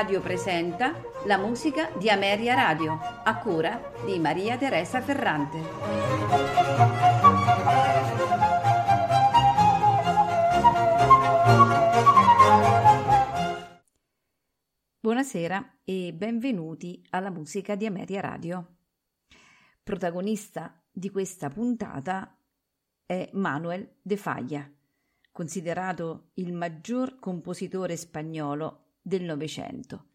Radio presenta la musica di Ameria Radio, a cura di Maria Teresa Ferrante. Buonasera e benvenuti alla musica di Ameria Radio. Protagonista di questa puntata è Manuel de Falla considerato il maggior compositore spagnolo del Novecento.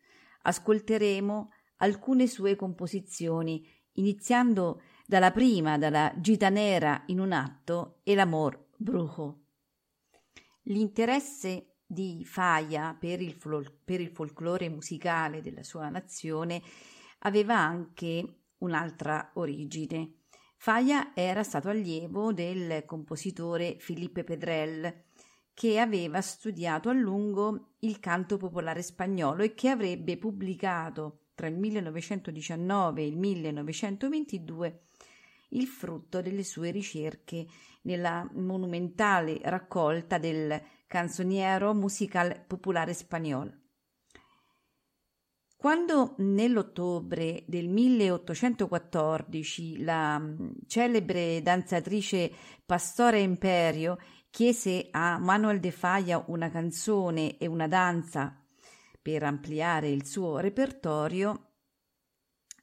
Ascolteremo alcune sue composizioni, iniziando dalla prima, dalla Gita Nera in un atto e l'Amor Brujo. L'interesse di Falla per il, fol- per il folklore musicale della sua nazione aveva anche un'altra origine. Falla era stato allievo del compositore Filipe Pedrell, che aveva studiato a lungo il canto popolare spagnolo e che avrebbe pubblicato tra il 1919 e il 1922 il frutto delle sue ricerche nella monumentale raccolta del Canzoniero Musical Popolare Spagnolo. Quando nell'ottobre del 1814 la mm, celebre danzatrice Pastore Imperio chiese a Manuel de Falla una canzone e una danza per ampliare il suo repertorio,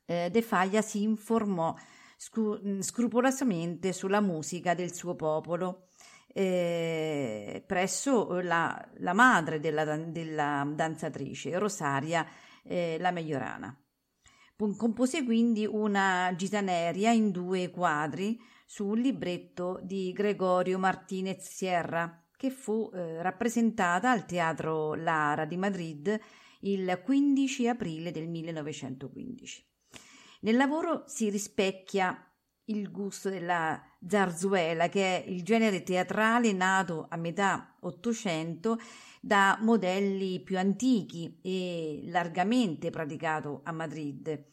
eh, De Falla si informò scu- scrupolosamente sulla musica del suo popolo eh, presso la, la madre della, della, danzatrice, Rosaria eh, la Mejorana. Compose quindi una gitaneria in due quadri su un libretto di Gregorio Martinez Sierra, che fu eh, rappresentata al Teatro Lara di Madrid il 15 aprile del 1915. Nel lavoro si rispecchia il gusto della zarzuela, che è il genere teatrale nato a metà Ottocento da modelli più antichi e largamente praticato a Madrid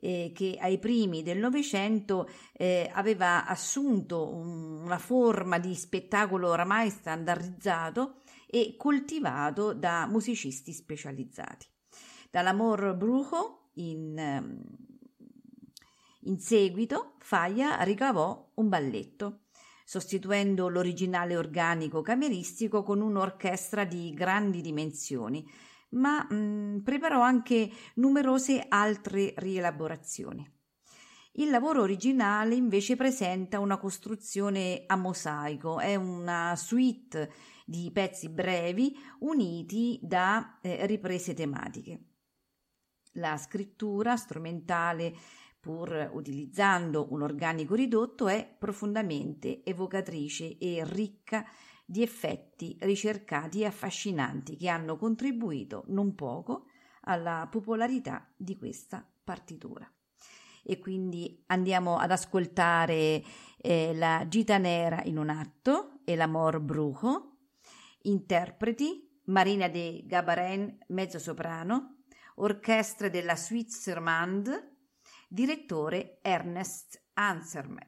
eh, che ai primi del Novecento eh, aveva assunto un, una forma di spettacolo oramai standardizzato e coltivato da musicisti specializzati. Dall'Amor Brujo in, ehm, in seguito Falla ricavò un balletto sostituendo l'originale organico cameristico con un'orchestra di grandi dimensioni, ma mh, preparò anche numerose altre rielaborazioni. Il lavoro originale invece presenta una costruzione a mosaico, è una suite di pezzi brevi uniti da eh, riprese tematiche. La scrittura strumentale, pur utilizzando un organico ridotto, è profondamente evocatrice e ricca di effetti ricercati e affascinanti che hanno contribuito non poco alla popolarità di questa partitura. E quindi andiamo ad ascoltare eh, la Gita Nera in un atto e l'Amor Brujo, interpreti Marina de Gabaren, mezzo soprano, orchestra della Switzerland, direttore Ernest Ansermet.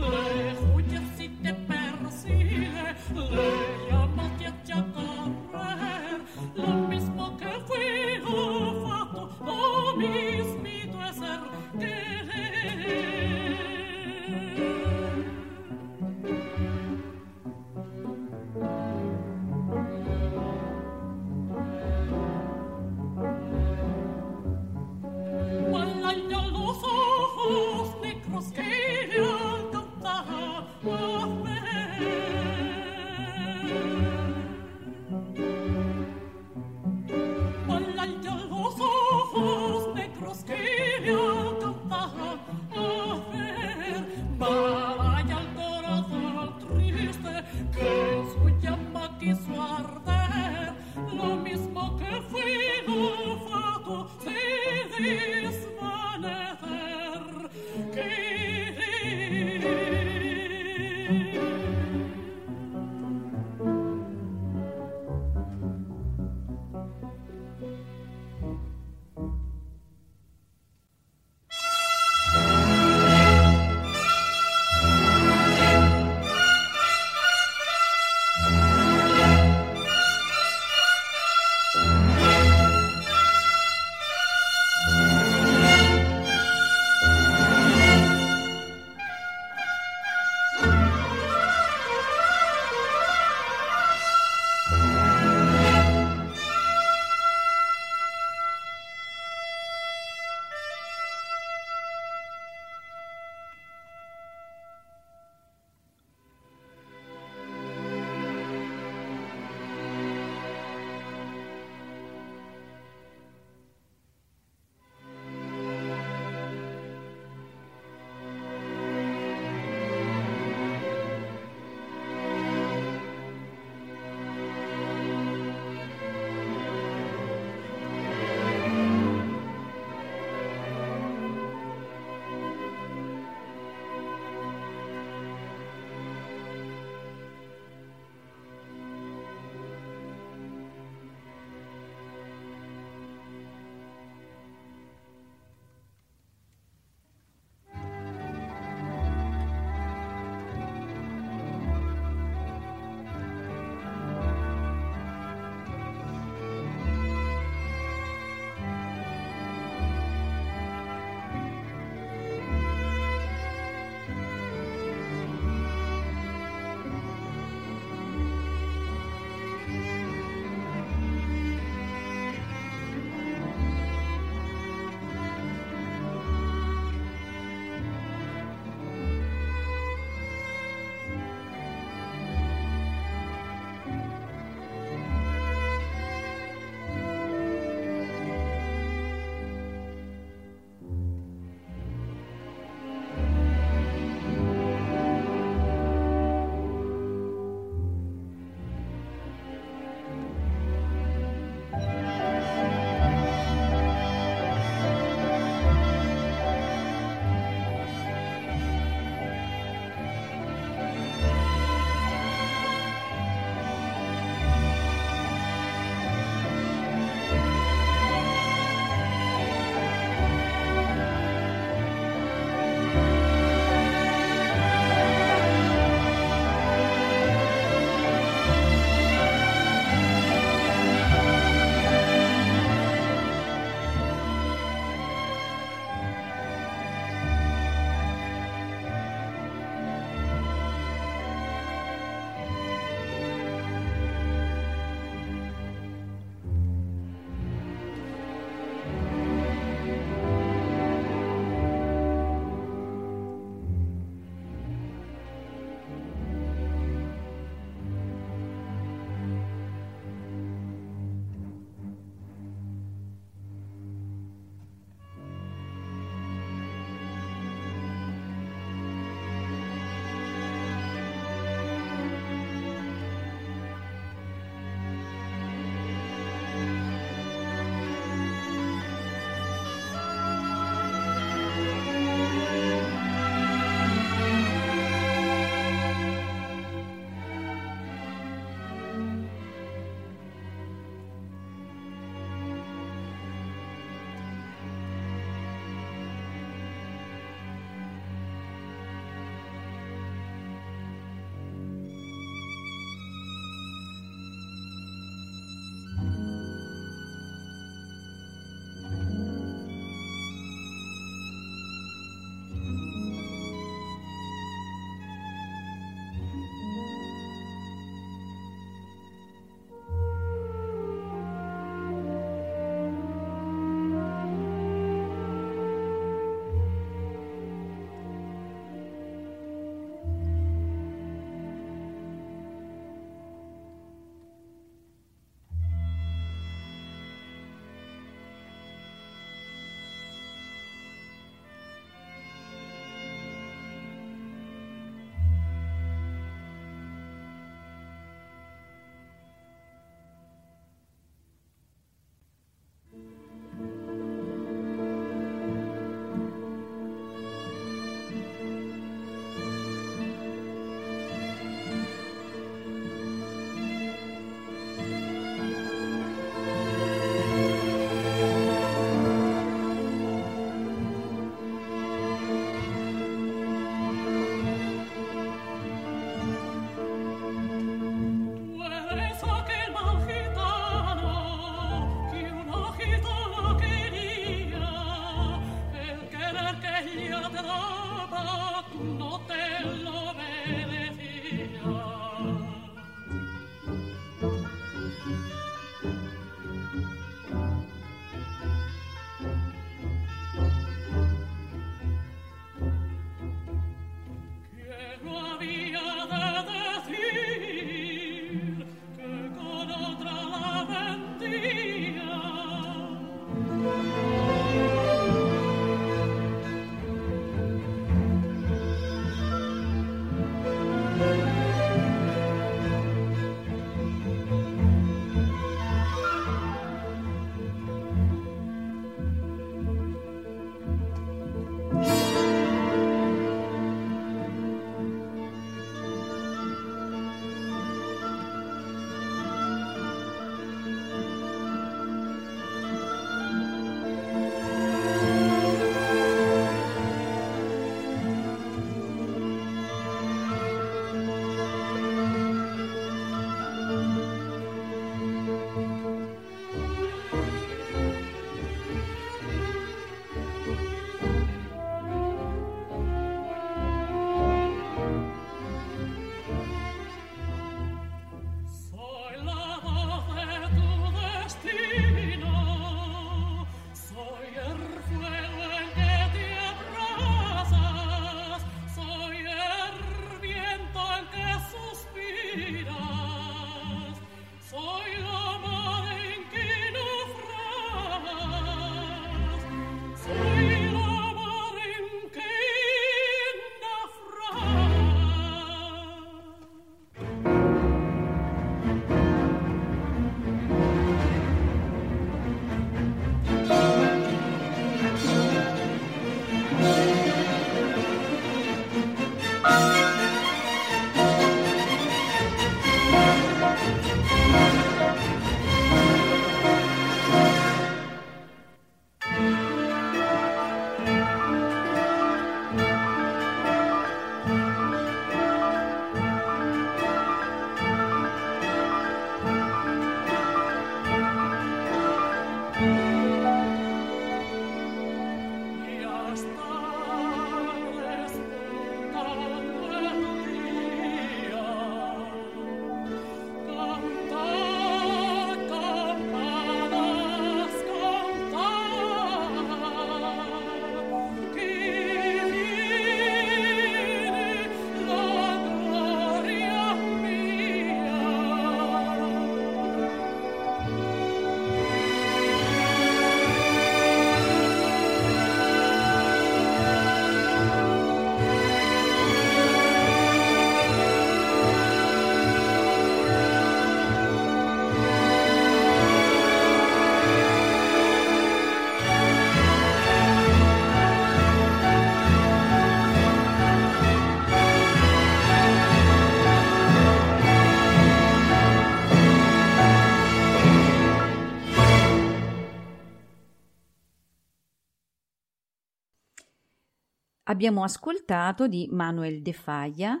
Abbiamo ascoltato di Manuel de Falla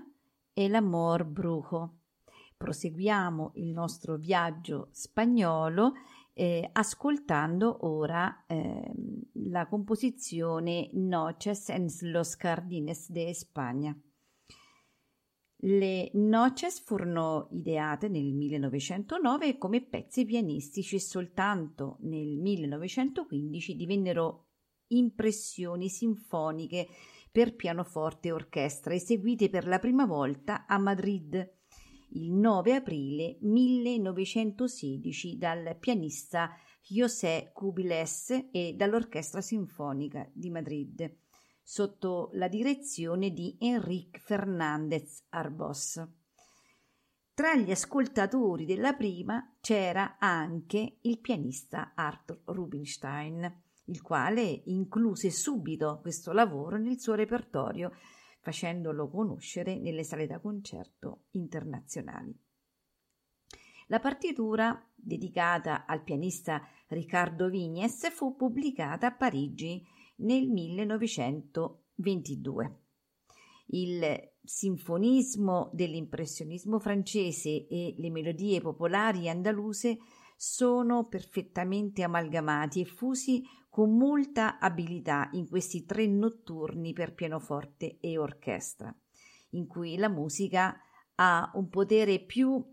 e l'amor brujo. Proseguiamo il nostro viaggio spagnolo eh, ascoltando ora eh, la composizione Noches en los Jardines de España. Le Noches furono ideate nel 1909 come pezzi pianistici e soltanto nel 1915 divennero impressioni sinfoniche per pianoforte e orchestra, eseguite per la prima volta a Madrid il 9 aprile 1916 dal pianista José Cubiles e dall'Orchestra Sinfonica di Madrid, sotto la direzione di Enrique Fernández Arbós. Tra gli ascoltatori della prima c'era anche il pianista Arthur Rubinstein il quale incluse subito questo lavoro nel suo repertorio, facendolo conoscere nelle sale da concerto internazionali. La partitura, dedicata al pianista Riccardo Vignes, fu pubblicata a Parigi nel 1922. Il sinfonismo dell'impressionismo francese e le melodie popolari andaluse sono perfettamente amalgamati e fusi con molta abilità in questi tre notturni per pianoforte e orchestra, in cui la musica ha un potere più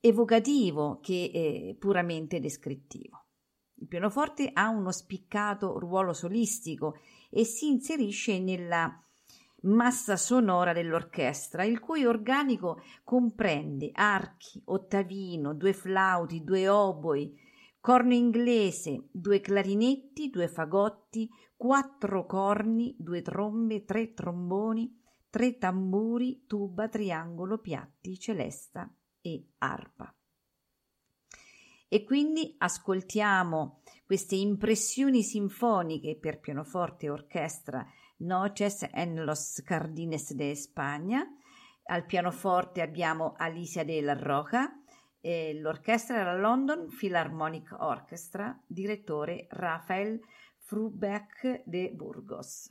evocativo che eh, puramente descrittivo. Il pianoforte ha uno spiccato ruolo solistico e si inserisce nella massa sonora dell'orchestra, il cui organico comprende archi, ottavino, due flauti, due oboi, corno inglese, due clarinetti, due fagotti, quattro corni, due trombe, tre tromboni, tre tamburi, tuba, triangolo, piatti, celesta e arpa. E quindi ascoltiamo queste impressioni sinfoniche per pianoforte e orchestra Noches en los Jardines de España. Al pianoforte abbiamo Alicia de la Roja, e l'orchestra era London Philharmonic Orchestra, direttore Rafael Frubeck de Burgos.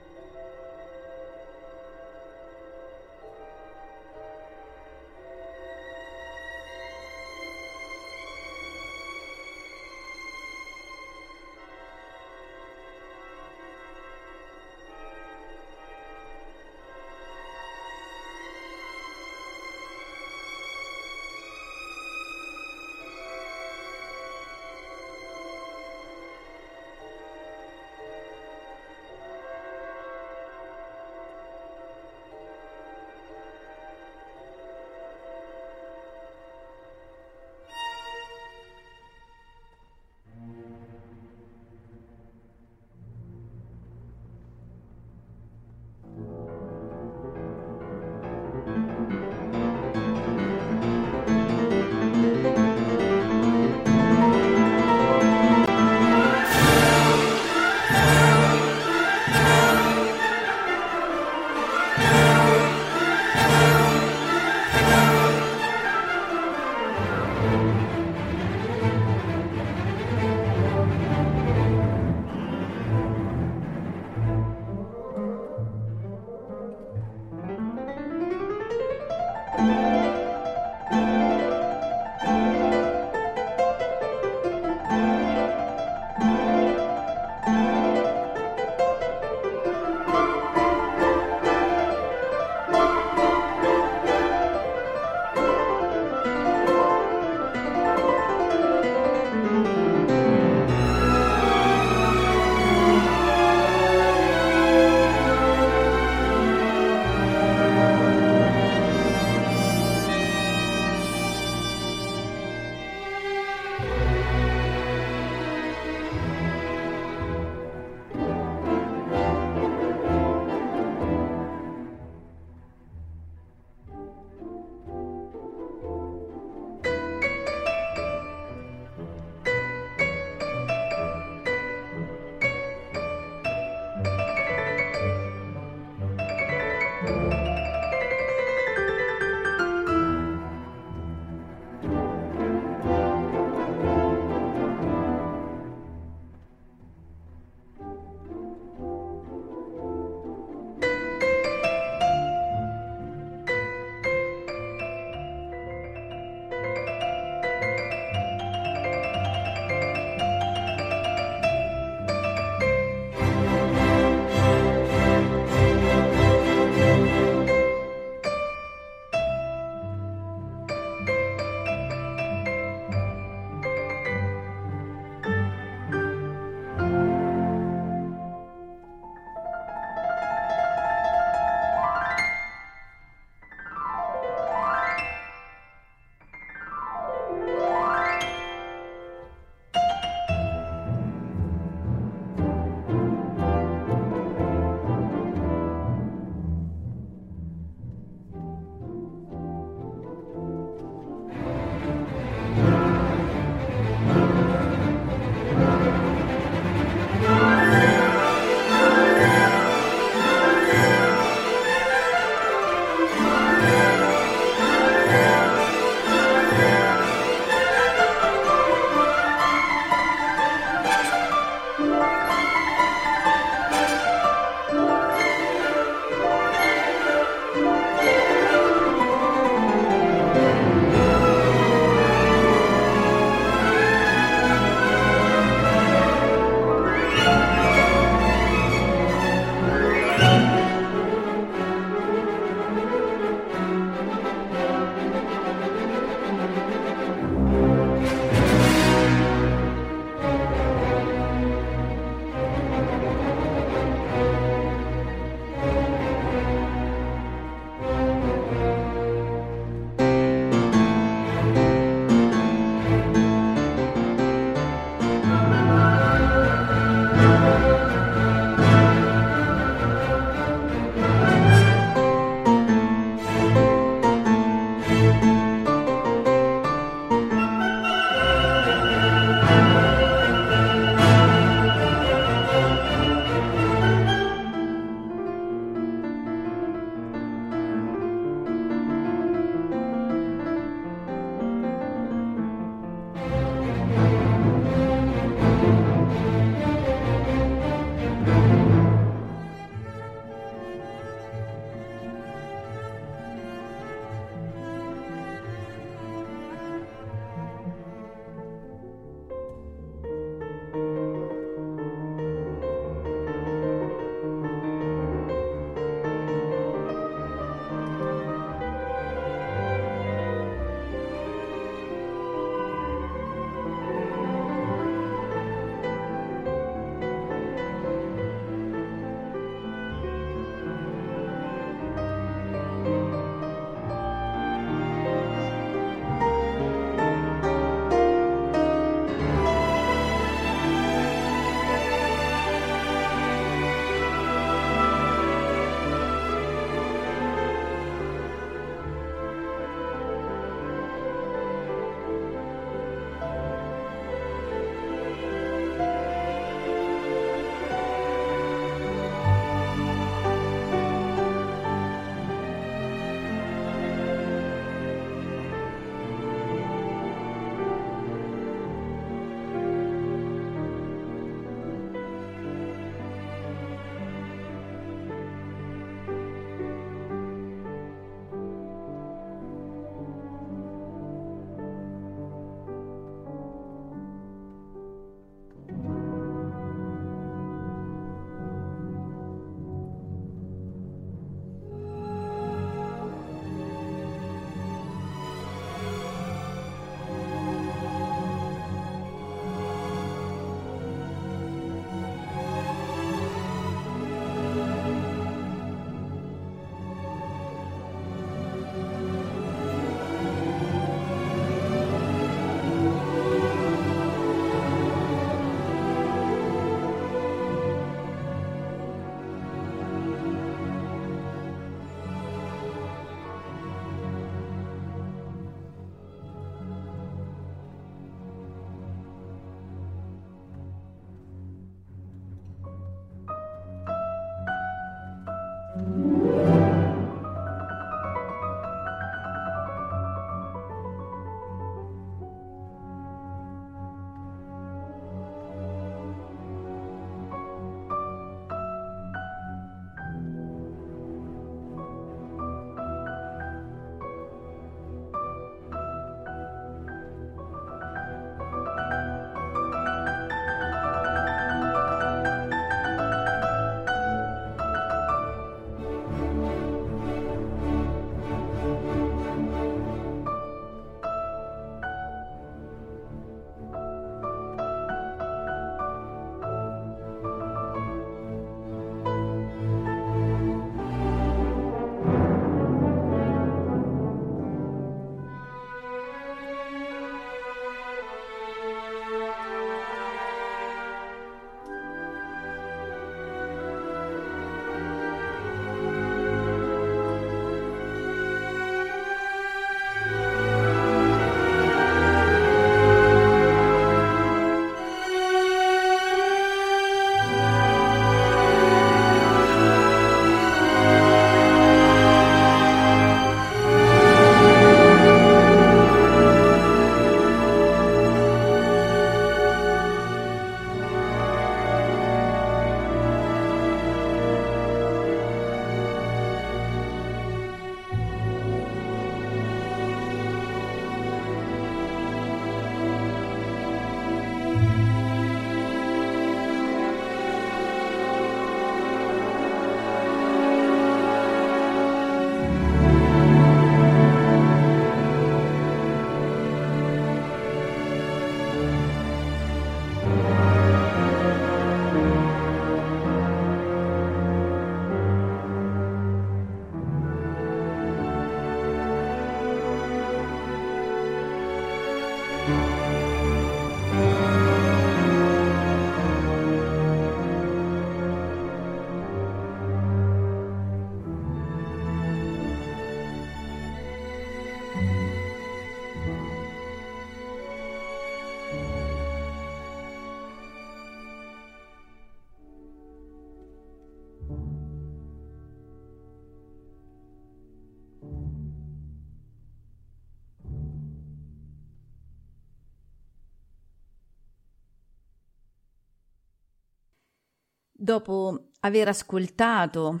Dopo aver ascoltato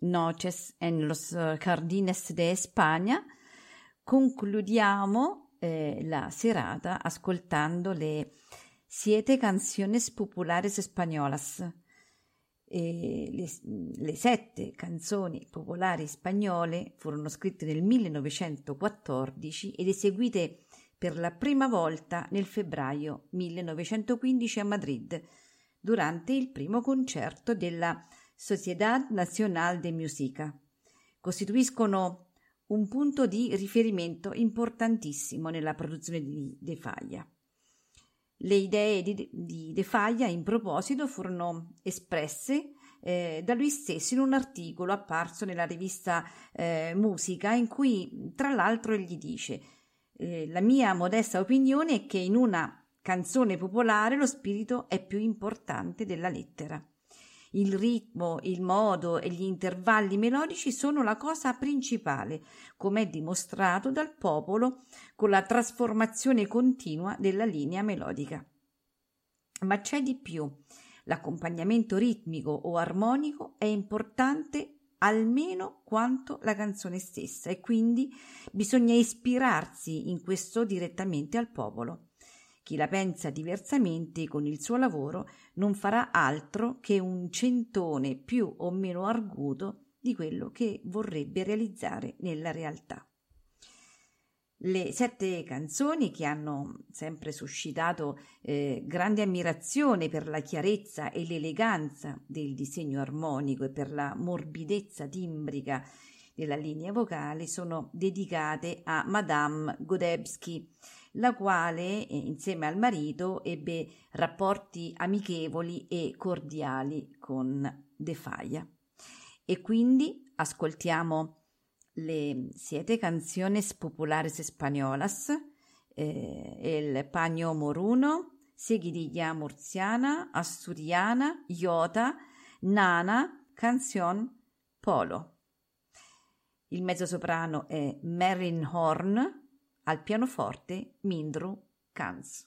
Noches en los Jardines de España, concludiamo eh, la serata ascoltando le Siete Canciones Populares Españolas, eh, le, le, sette canzoni popolari spagnole furono scritte nel 1914 ed eseguite per la prima volta nel febbraio 1915 a Madrid, durante il primo concerto della Sociedad Nacional de Musica. Costituiscono un punto di riferimento importantissimo nella produzione di De Faglia. Le idee di, De Faglia in proposito furono espresse eh, da lui stesso in un articolo apparso nella rivista eh, Musica in cui tra l'altro egli dice eh, la mia modesta opinione è che in una canzone popolare lo spirito è più importante della lettera. Il ritmo, il modo e gli intervalli melodici sono la cosa principale, come è dimostrato dal popolo con la trasformazione continua della linea melodica. Ma c'è di più. L'accompagnamento ritmico o armonico è importante almeno quanto la canzone stessa e quindi bisogna ispirarsi in questo direttamente al popolo. Chi la pensa diversamente con il suo lavoro non farà altro che un centone più o meno arguto di quello che vorrebbe realizzare nella realtà. Le sette canzoni che hanno sempre suscitato eh, grande ammirazione per la chiarezza e l'eleganza del disegno armonico e per la morbidezza timbrica della linea vocale sono dedicate a Madame Godebski, la quale eh, insieme al marito ebbe rapporti amichevoli e cordiali con De Falla. E quindi ascoltiamo le siete canciones populares españolas, eh, el paño moruno, seguidilla murciana, asturiana, iota, nana, canción polo. Il mezzosoprano è Marilyn Horn, al pianoforte Mindru Kanz.